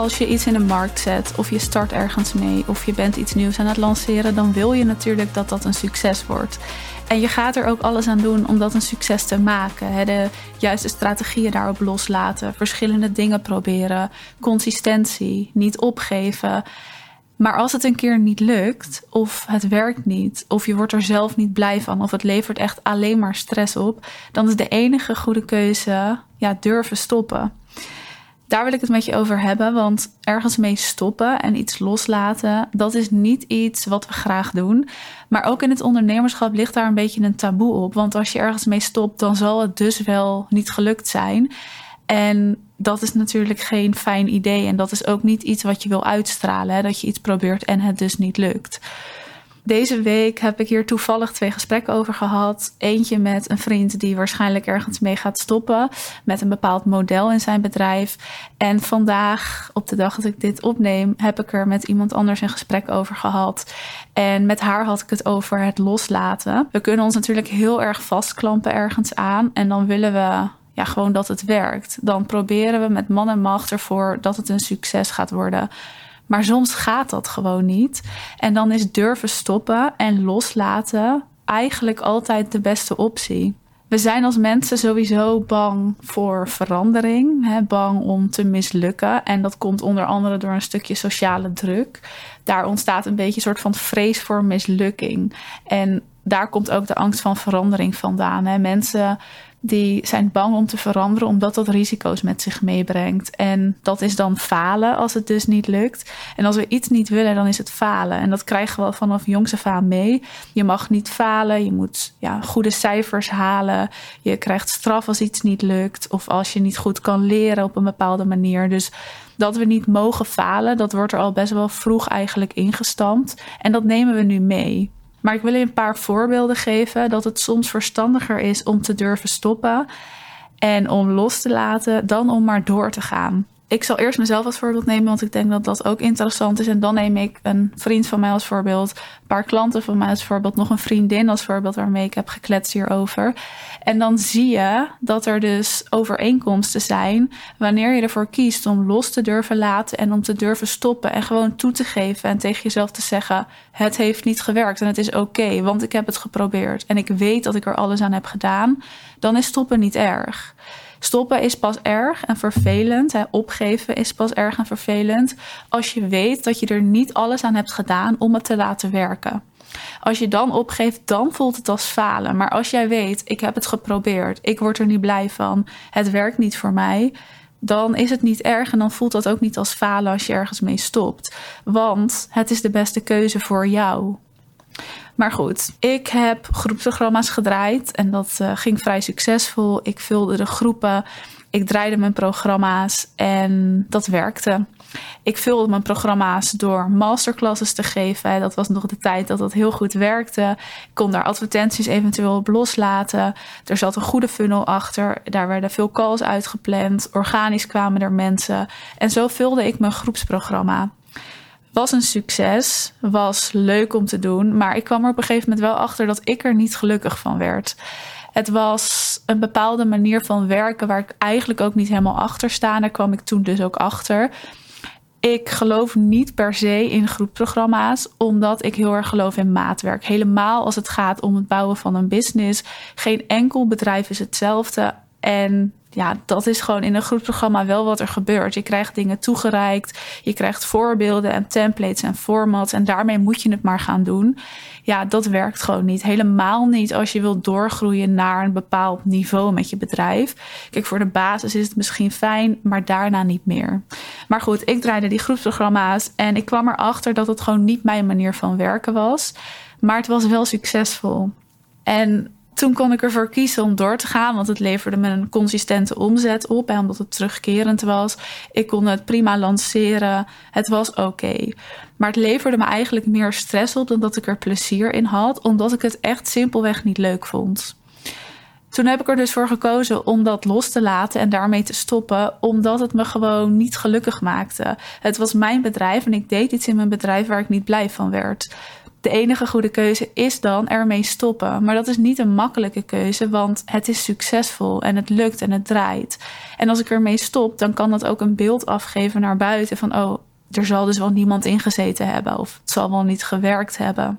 als je iets in de markt zet, of je start ergens mee, of je bent iets nieuws aan het lanceren, dan wil je natuurlijk dat dat een succes wordt. En je gaat er ook alles aan doen om dat een succes te maken. De juiste strategieën daarop loslaten, verschillende dingen proberen, consistentie, niet opgeven. Maar als het een keer niet lukt, of het werkt niet, of je wordt er zelf niet blij van, of het levert echt alleen maar stress op, dan is de enige goede keuze ja, durven stoppen. Daar wil ik het met je over hebben, want ergens mee stoppen en iets loslaten, dat is niet iets wat we graag doen. Maar ook in het ondernemerschap ligt daar een beetje een taboe op, want als je ergens mee stopt, dan zal het dus wel niet gelukt zijn. En dat is natuurlijk geen fijn idee en dat is ook niet iets wat je wil uitstralen, hè? dat je iets probeert en het dus niet lukt. Deze week heb ik hier toevallig twee gesprekken over gehad. Eentje met een vriend die waarschijnlijk ergens mee gaat stoppen met een bepaald model in zijn bedrijf. En vandaag, op de dag dat ik dit opneem, heb ik er met iemand anders een gesprek over gehad. En met haar had ik het over het loslaten. We kunnen ons natuurlijk heel erg vastklampen ergens aan en dan willen we ja, gewoon dat het werkt. Dan proberen we met man en macht ervoor dat het een succes gaat worden. Maar soms gaat dat gewoon niet. En dan is durven stoppen en loslaten eigenlijk altijd de beste optie. We zijn als mensen sowieso bang voor verandering, hè, bang om te mislukken. En dat komt onder andere door een stukje sociale druk. Daar ontstaat een beetje een soort van vrees voor mislukking. En daar komt ook de angst van verandering vandaan. Hè. Mensen die zijn bang om te veranderen omdat dat risico's met zich meebrengt. En dat is dan falen als het dus niet lukt. En als we iets niet willen, dan is het falen. En dat krijgen we vanaf jongs af aan mee. Je mag niet falen, je moet ja, goede cijfers halen. Je krijgt straf als iets niet lukt of als je niet goed kan leren op een bepaalde manier. Dus dat we niet mogen falen, dat wordt er al best wel vroeg eigenlijk ingestampt. En dat nemen we nu mee. Maar ik wil je een paar voorbeelden geven dat het soms verstandiger is om te durven stoppen en om los te laten dan om maar door te gaan. Ik zal eerst mezelf als voorbeeld nemen, want ik denk dat dat ook interessant is. En dan neem ik een vriend van mij als voorbeeld, een paar klanten van mij als voorbeeld, nog een vriendin als voorbeeld waarmee ik heb gekletst hierover. En dan zie je dat er dus overeenkomsten zijn wanneer je ervoor kiest om los te durven laten en om te durven stoppen en gewoon toe te geven en tegen jezelf te zeggen: het heeft niet gewerkt en het is oké, want ik heb het geprobeerd en ik weet dat ik er alles aan heb gedaan. Dan is stoppen niet erg. Stoppen is pas erg en vervelend. Hè. Opgeven is pas erg en vervelend. Als je weet dat je er niet alles aan hebt gedaan om het te laten werken. Als je dan opgeeft, dan voelt het als falen. Maar als jij weet, ik heb het geprobeerd, ik word er niet blij van, het werkt niet voor mij, dan is het niet erg en dan voelt dat ook niet als falen als je ergens mee stopt. Want het is de beste keuze voor jou. Maar goed, ik heb groepsprogramma's gedraaid en dat uh, ging vrij succesvol. Ik vulde de groepen, ik draaide mijn programma's en dat werkte. Ik vulde mijn programma's door masterclasses te geven. Dat was nog de tijd dat dat heel goed werkte. Ik kon daar advertenties eventueel op loslaten. Er zat een goede funnel achter. Daar werden veel calls uitgepland. Organisch kwamen er mensen. En zo vulde ik mijn groepsprogramma was een succes, was leuk om te doen, maar ik kwam er op een gegeven moment wel achter dat ik er niet gelukkig van werd. Het was een bepaalde manier van werken waar ik eigenlijk ook niet helemaal achter sta. Daar kwam ik toen dus ook achter. Ik geloof niet per se in groepprogramma's, omdat ik heel erg geloof in maatwerk. Helemaal als het gaat om het bouwen van een business. Geen enkel bedrijf is hetzelfde. En ja, dat is gewoon in een groepsprogramma wel wat er gebeurt. Je krijgt dingen toegereikt, je krijgt voorbeelden en templates en formats en daarmee moet je het maar gaan doen. Ja, dat werkt gewoon niet. Helemaal niet als je wilt doorgroeien naar een bepaald niveau met je bedrijf. Kijk, voor de basis is het misschien fijn, maar daarna niet meer. Maar goed, ik draaide die groepsprogramma's en ik kwam erachter dat het gewoon niet mijn manier van werken was. Maar het was wel succesvol. En toen kon ik ervoor kiezen om door te gaan, want het leverde me een consistente omzet op, hè, omdat het terugkerend was. Ik kon het prima lanceren, het was oké. Maar het leverde me eigenlijk meer stress op dan dat ik er plezier in had, omdat ik het echt simpelweg niet leuk vond. Toen heb ik er dus voor gekozen om dat los te laten en daarmee te stoppen, omdat het me gewoon niet gelukkig maakte. Het was mijn bedrijf en ik deed iets in mijn bedrijf waar ik niet blij van werd. De enige goede keuze is dan ermee stoppen. Maar dat is niet een makkelijke keuze, want het is succesvol en het lukt en het draait. En als ik ermee stop, dan kan dat ook een beeld afgeven naar buiten van: oh, er zal dus wel niemand ingezeten hebben of het zal wel niet gewerkt hebben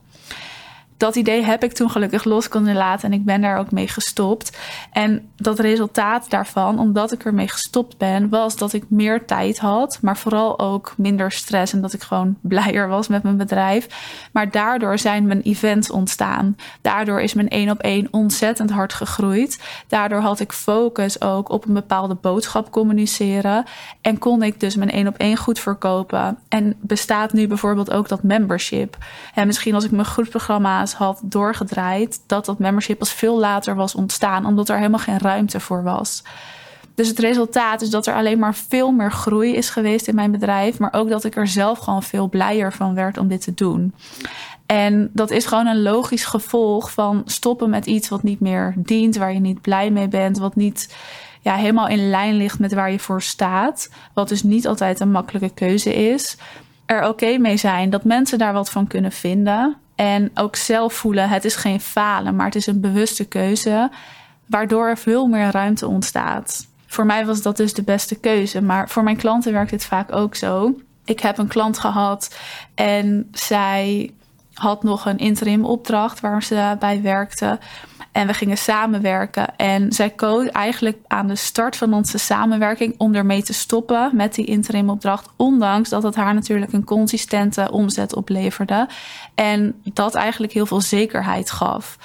dat idee heb ik toen gelukkig los kunnen laten en ik ben daar ook mee gestopt. En dat resultaat daarvan, omdat ik ermee gestopt ben, was dat ik meer tijd had, maar vooral ook minder stress en dat ik gewoon blijer was met mijn bedrijf. Maar daardoor zijn mijn events ontstaan. Daardoor is mijn één op één ontzettend hard gegroeid. Daardoor had ik focus ook op een bepaalde boodschap communiceren en kon ik dus mijn één op één goed verkopen. En bestaat nu bijvoorbeeld ook dat membership. En misschien als ik mijn groepsprogramma's had doorgedraaid, dat dat membership pas veel later was ontstaan, omdat er helemaal geen ruimte voor was. Dus het resultaat is dat er alleen maar veel meer groei is geweest in mijn bedrijf, maar ook dat ik er zelf gewoon veel blijer van werd om dit te doen. En dat is gewoon een logisch gevolg van stoppen met iets wat niet meer dient, waar je niet blij mee bent, wat niet ja, helemaal in lijn ligt met waar je voor staat. Wat dus niet altijd een makkelijke keuze is. Er oké mee zijn dat mensen daar wat van kunnen vinden. En ook zelf voelen, het is geen falen, maar het is een bewuste keuze, waardoor er veel meer ruimte ontstaat. Voor mij was dat dus de beste keuze, maar voor mijn klanten werkt het vaak ook zo. Ik heb een klant gehad en zij had nog een interim opdracht waar ze bij werkte. En we gingen samenwerken. En zij koos eigenlijk aan de start van onze samenwerking om ermee te stoppen met die interim opdracht. Ondanks dat het haar natuurlijk een consistente omzet opleverde. En dat eigenlijk heel veel zekerheid gaf.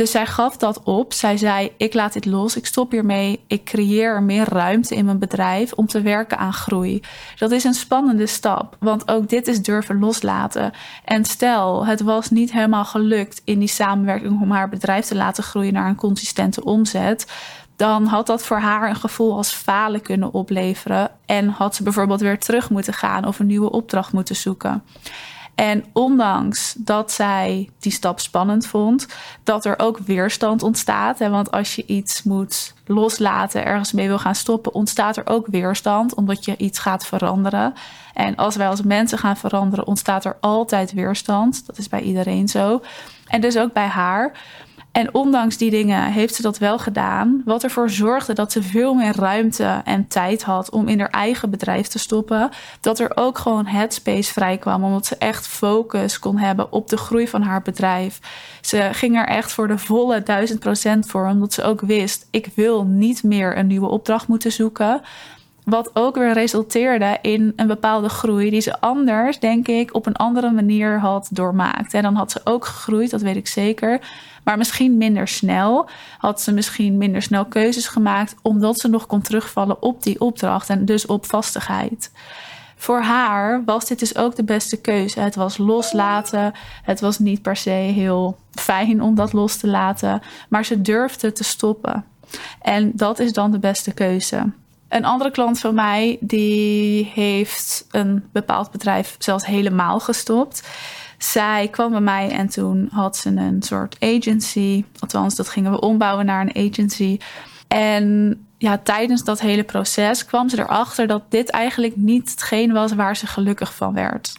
Dus zij gaf dat op. Zij zei: Ik laat dit los, ik stop hiermee. Ik creëer meer ruimte in mijn bedrijf om te werken aan groei. Dat is een spannende stap, want ook dit is durven loslaten. En stel, het was niet helemaal gelukt in die samenwerking om haar bedrijf te laten groeien naar een consistente omzet dan had dat voor haar een gevoel als falen kunnen opleveren. En had ze bijvoorbeeld weer terug moeten gaan of een nieuwe opdracht moeten zoeken. En ondanks dat zij die stap spannend vond, dat er ook weerstand ontstaat. Hè, want als je iets moet loslaten, ergens mee wil gaan stoppen, ontstaat er ook weerstand, omdat je iets gaat veranderen. En als wij als mensen gaan veranderen, ontstaat er altijd weerstand. Dat is bij iedereen zo. En dus ook bij haar. En ondanks die dingen heeft ze dat wel gedaan. Wat ervoor zorgde dat ze veel meer ruimte en tijd had om in haar eigen bedrijf te stoppen. Dat er ook gewoon headspace vrij kwam. Omdat ze echt focus kon hebben op de groei van haar bedrijf. Ze ging er echt voor de volle duizend procent voor. Omdat ze ook wist: ik wil niet meer een nieuwe opdracht moeten zoeken. Wat ook weer resulteerde in een bepaalde groei die ze anders, denk ik, op een andere manier had doormaakt. En dan had ze ook gegroeid, dat weet ik zeker. Maar misschien minder snel. Had ze misschien minder snel keuzes gemaakt, omdat ze nog kon terugvallen op die opdracht en dus op vastigheid. Voor haar was dit dus ook de beste keuze. Het was loslaten. Het was niet per se heel fijn om dat los te laten, maar ze durfde te stoppen. En dat is dan de beste keuze. Een andere klant van mij die heeft een bepaald bedrijf zelfs helemaal gestopt. Zij kwam bij mij en toen had ze een soort agency. Althans, dat gingen we ombouwen naar een agency. En ja, tijdens dat hele proces kwam ze erachter dat dit eigenlijk niet hetgeen was waar ze gelukkig van werd.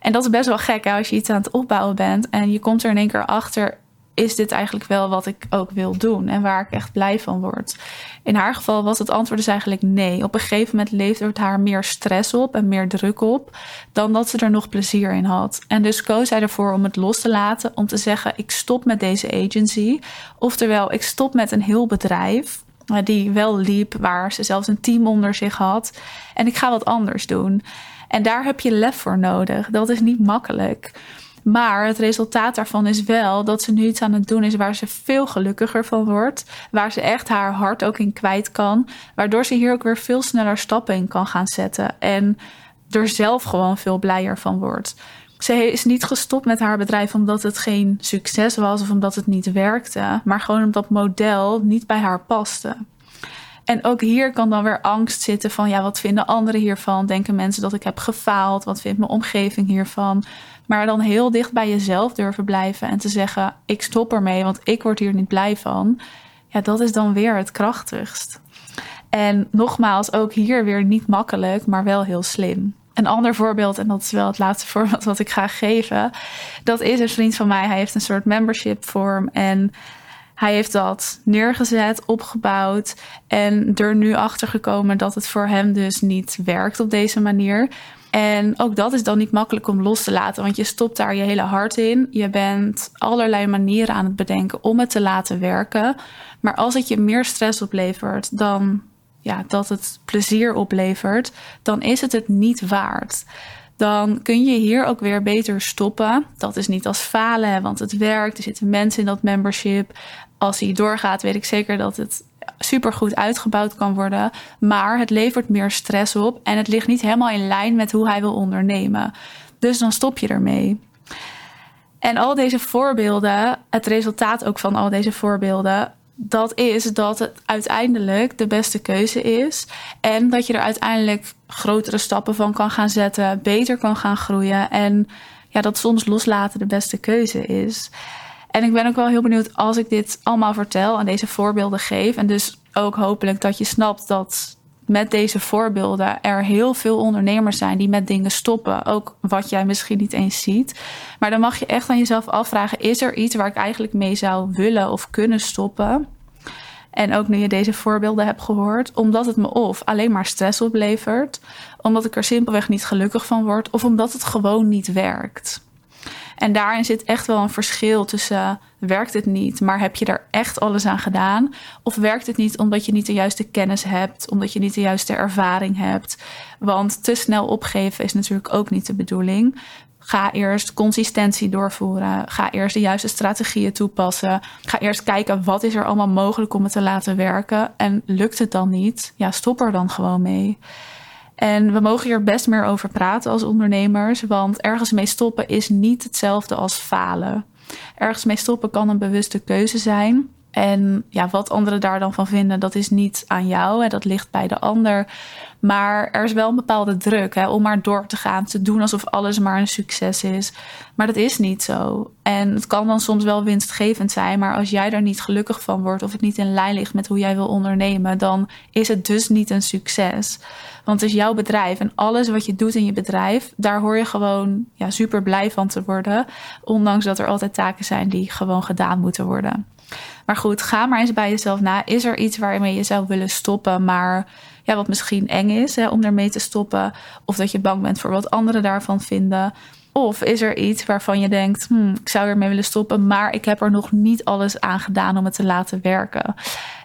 En dat is best wel gek hè, als je iets aan het opbouwen bent en je komt er in één keer achter is dit eigenlijk wel wat ik ook wil doen en waar ik echt blij van word? In haar geval was het antwoord dus eigenlijk nee. Op een gegeven moment leefde het haar meer stress op en meer druk op dan dat ze er nog plezier in had. En dus koos zij ervoor om het los te laten, om te zeggen: ik stop met deze agency. Oftewel, ik stop met een heel bedrijf eh, die wel liep, waar ze zelfs een team onder zich had. En ik ga wat anders doen. En daar heb je lef voor nodig. Dat is niet makkelijk. Maar het resultaat daarvan is wel dat ze nu iets aan het doen is waar ze veel gelukkiger van wordt. Waar ze echt haar hart ook in kwijt kan. Waardoor ze hier ook weer veel sneller stappen in kan gaan zetten. En er zelf gewoon veel blijer van wordt. Ze is niet gestopt met haar bedrijf omdat het geen succes was of omdat het niet werkte. Maar gewoon omdat het model niet bij haar paste. En ook hier kan dan weer angst zitten van, ja, wat vinden anderen hiervan? Denken mensen dat ik heb gefaald? Wat vindt mijn omgeving hiervan? Maar dan heel dicht bij jezelf durven blijven en te zeggen: ik stop ermee, want ik word hier niet blij van. Ja, dat is dan weer het krachtigst. En nogmaals, ook hier weer niet makkelijk, maar wel heel slim. Een ander voorbeeld, en dat is wel het laatste voorbeeld wat ik ga geven. Dat is een vriend van mij. Hij heeft een soort membership vorm. En hij heeft dat neergezet, opgebouwd. En er nu achter gekomen dat het voor hem dus niet werkt op deze manier. En ook dat is dan niet makkelijk om los te laten, want je stopt daar je hele hart in. Je bent allerlei manieren aan het bedenken om het te laten werken. Maar als het je meer stress oplevert dan ja, dat het plezier oplevert, dan is het het niet waard. Dan kun je hier ook weer beter stoppen. Dat is niet als falen, want het werkt. Er zitten mensen in dat membership. Als hij doorgaat, weet ik zeker dat het supergoed uitgebouwd kan worden. Maar het levert meer stress op en het ligt niet helemaal in lijn met hoe hij wil ondernemen. Dus dan stop je ermee. En al deze voorbeelden, het resultaat ook van al deze voorbeelden, dat is dat het uiteindelijk de beste keuze is. En dat je er uiteindelijk grotere stappen van kan gaan zetten, beter kan gaan groeien. En ja, dat soms loslaten de beste keuze is. En ik ben ook wel heel benieuwd als ik dit allemaal vertel en deze voorbeelden geef. En dus ook hopelijk dat je snapt dat met deze voorbeelden er heel veel ondernemers zijn die met dingen stoppen. Ook wat jij misschien niet eens ziet. Maar dan mag je echt aan jezelf afvragen: is er iets waar ik eigenlijk mee zou willen of kunnen stoppen? En ook nu je deze voorbeelden hebt gehoord, omdat het me of alleen maar stress oplevert, omdat ik er simpelweg niet gelukkig van word, of omdat het gewoon niet werkt. En daarin zit echt wel een verschil tussen werkt het niet, maar heb je er echt alles aan gedaan? Of werkt het niet omdat je niet de juiste kennis hebt, omdat je niet de juiste ervaring hebt? Want te snel opgeven is natuurlijk ook niet de bedoeling. Ga eerst consistentie doorvoeren. Ga eerst de juiste strategieën toepassen. Ga eerst kijken wat is er allemaal mogelijk om het te laten werken. En lukt het dan niet? Ja, stop er dan gewoon mee. En we mogen hier best meer over praten als ondernemers, want ergens mee stoppen is niet hetzelfde als falen. Ergens mee stoppen kan een bewuste keuze zijn. En ja, wat anderen daar dan van vinden, dat is niet aan jou. Hè, dat ligt bij de ander. Maar er is wel een bepaalde druk hè, om maar door te gaan. Te doen alsof alles maar een succes is. Maar dat is niet zo. En het kan dan soms wel winstgevend zijn. Maar als jij daar niet gelukkig van wordt. of het niet in lijn ligt met hoe jij wil ondernemen. dan is het dus niet een succes. Want het is jouw bedrijf. En alles wat je doet in je bedrijf. daar hoor je gewoon ja, super blij van te worden. Ondanks dat er altijd taken zijn die gewoon gedaan moeten worden. Maar goed, ga maar eens bij jezelf na. Is er iets waarmee je zou willen stoppen, maar ja, wat misschien eng is hè, om ermee te stoppen? Of dat je bang bent voor wat anderen daarvan vinden? Of is er iets waarvan je denkt, hmm, ik zou ermee willen stoppen, maar ik heb er nog niet alles aan gedaan om het te laten werken?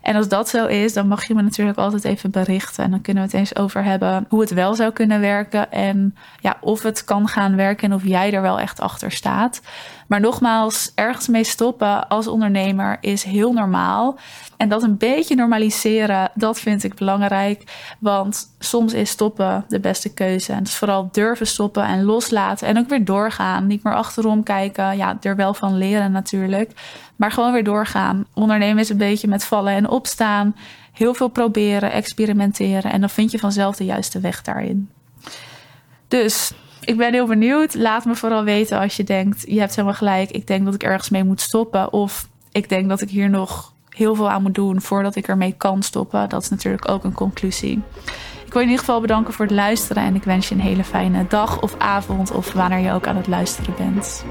En als dat zo is, dan mag je me natuurlijk altijd even berichten. En dan kunnen we het eens over hebben hoe het wel zou kunnen werken. En ja, of het kan gaan werken en of jij er wel echt achter staat. Maar nogmaals, ergens mee stoppen als ondernemer is heel normaal. En dat een beetje normaliseren, dat vind ik belangrijk. Want soms is stoppen de beste keuze. En dus vooral durven stoppen en loslaten. En ook weer doorgaan. Niet meer achterom kijken. Ja, er wel van leren natuurlijk. Maar gewoon weer doorgaan. Ondernemen is een beetje met vallen en opstaan. Heel veel proberen, experimenteren. En dan vind je vanzelf de juiste weg daarin. Dus ik ben heel benieuwd. Laat me vooral weten als je denkt: je hebt helemaal gelijk. Ik denk dat ik ergens mee moet stoppen. Of ik denk dat ik hier nog heel veel aan moet doen voordat ik ermee kan stoppen. Dat is natuurlijk ook een conclusie. Ik wil je in ieder geval bedanken voor het luisteren. En ik wens je een hele fijne dag of avond. Of wanneer je ook aan het luisteren bent.